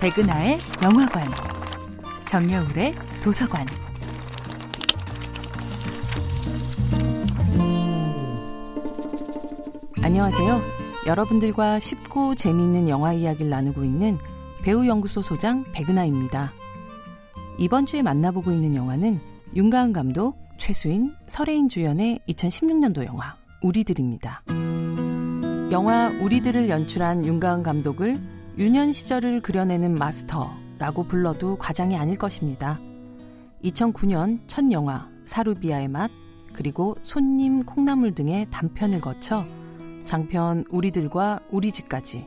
백은하의 영화관, 정여울의 도서관. 안녕하세요. 여러분들과 쉽고 재미있는 영화 이야기를 나누고 있는 배우연구소 소장 백은하입니다. 이번 주에 만나보고 있는 영화는 윤가은 감독, 최수인, 설혜인 주연의 2016년도 영화 우리들입니다. 영화 우리들을 연출한 윤가은 감독을 유년 시절을 그려내는 마스터라고 불러도 과장이 아닐 것입니다. 2009년 첫 영화 사루비아의 맛 그리고 손님 콩나물 등의 단편을 거쳐 장편 우리들과 우리 집까지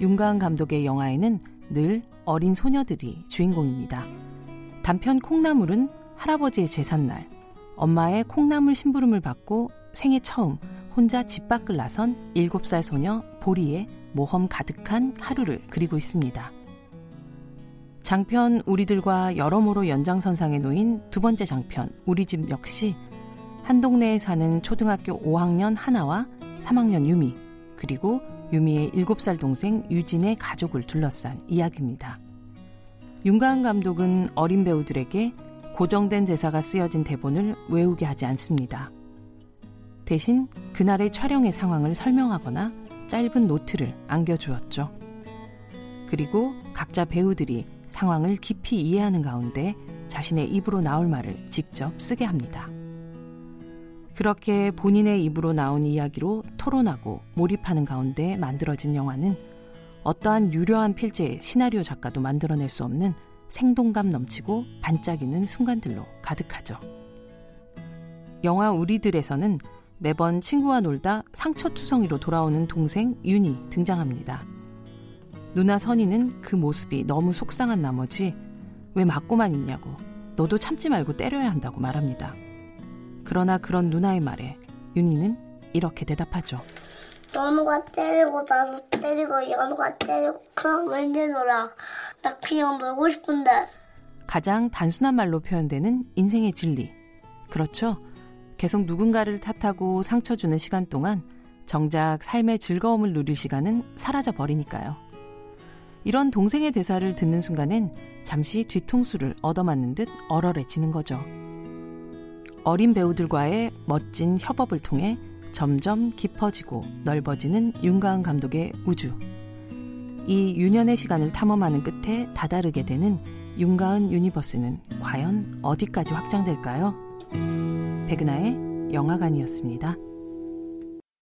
윤가은 감독의 영화에는 늘 어린 소녀들이 주인공입니다. 단편 콩나물은 할아버지의 제삿날 엄마의 콩나물 심부름을 받고 생애 처음 혼자 집 밖을 나선 7살 소녀 보리의 모험 가득한 하루를 그리고 있습니다. 장편 우리들과 여러모로 연장선상에 놓인 두 번째 장편 우리 집 역시 한 동네에 사는 초등학교 5학년 하나와 3학년 유미 그리고 유미의 7살 동생 유진의 가족을 둘러싼 이야기입니다. 윤가은 감독은 어린 배우들에게 고정된 대사가 쓰여진 대본을 외우게 하지 않습니다. 대신 그날의 촬영의 상황을 설명하거나 짧은 노트를 안겨주었죠. 그리고 각자 배우들이 상황을 깊이 이해하는 가운데 자신의 입으로 나올 말을 직접 쓰게 합니다. 그렇게 본인의 입으로 나온 이야기로 토론하고 몰입하는 가운데 만들어진 영화는 어떠한 유려한 필제의 시나리오 작가도 만들어낼 수 없는 생동감 넘치고 반짝이는 순간들로 가득하죠. 영화 우리들에서는 매번 친구와 놀다 상처투성이로 돌아오는 동생 윤이 등장합니다. 누나 선이는 그 모습이 너무 속상한 나머지 왜 맞고만 있냐고 너도 참지 말고 때려야 한다고 말합니다. 그러나 그런 누나의 말에 윤희는 이렇게 대답하죠. 연우가 때리고 나도 때리고 연우가 때리고 그럼 왠지 놀아. 나 그냥 놀고 싶은데. 가장 단순한 말로 표현되는 인생의 진리. 그렇죠. 계속 누군가를 탓하고 상처 주는 시간 동안 정작 삶의 즐거움을 누릴 시간은 사라져 버리니까요. 이런 동생의 대사를 듣는 순간엔 잠시 뒤통수를 얻어맞는 듯 얼얼해지는 거죠. 어린 배우들과의 멋진 협업을 통해 점점 깊어지고 넓어지는 윤가은 감독의 우주. 이 유년의 시간을 탐험하는 끝에 다다르게 되는 윤가은 유니버스는 과연 어디까지 확장될까요? 백은하의 영화관이었습니다.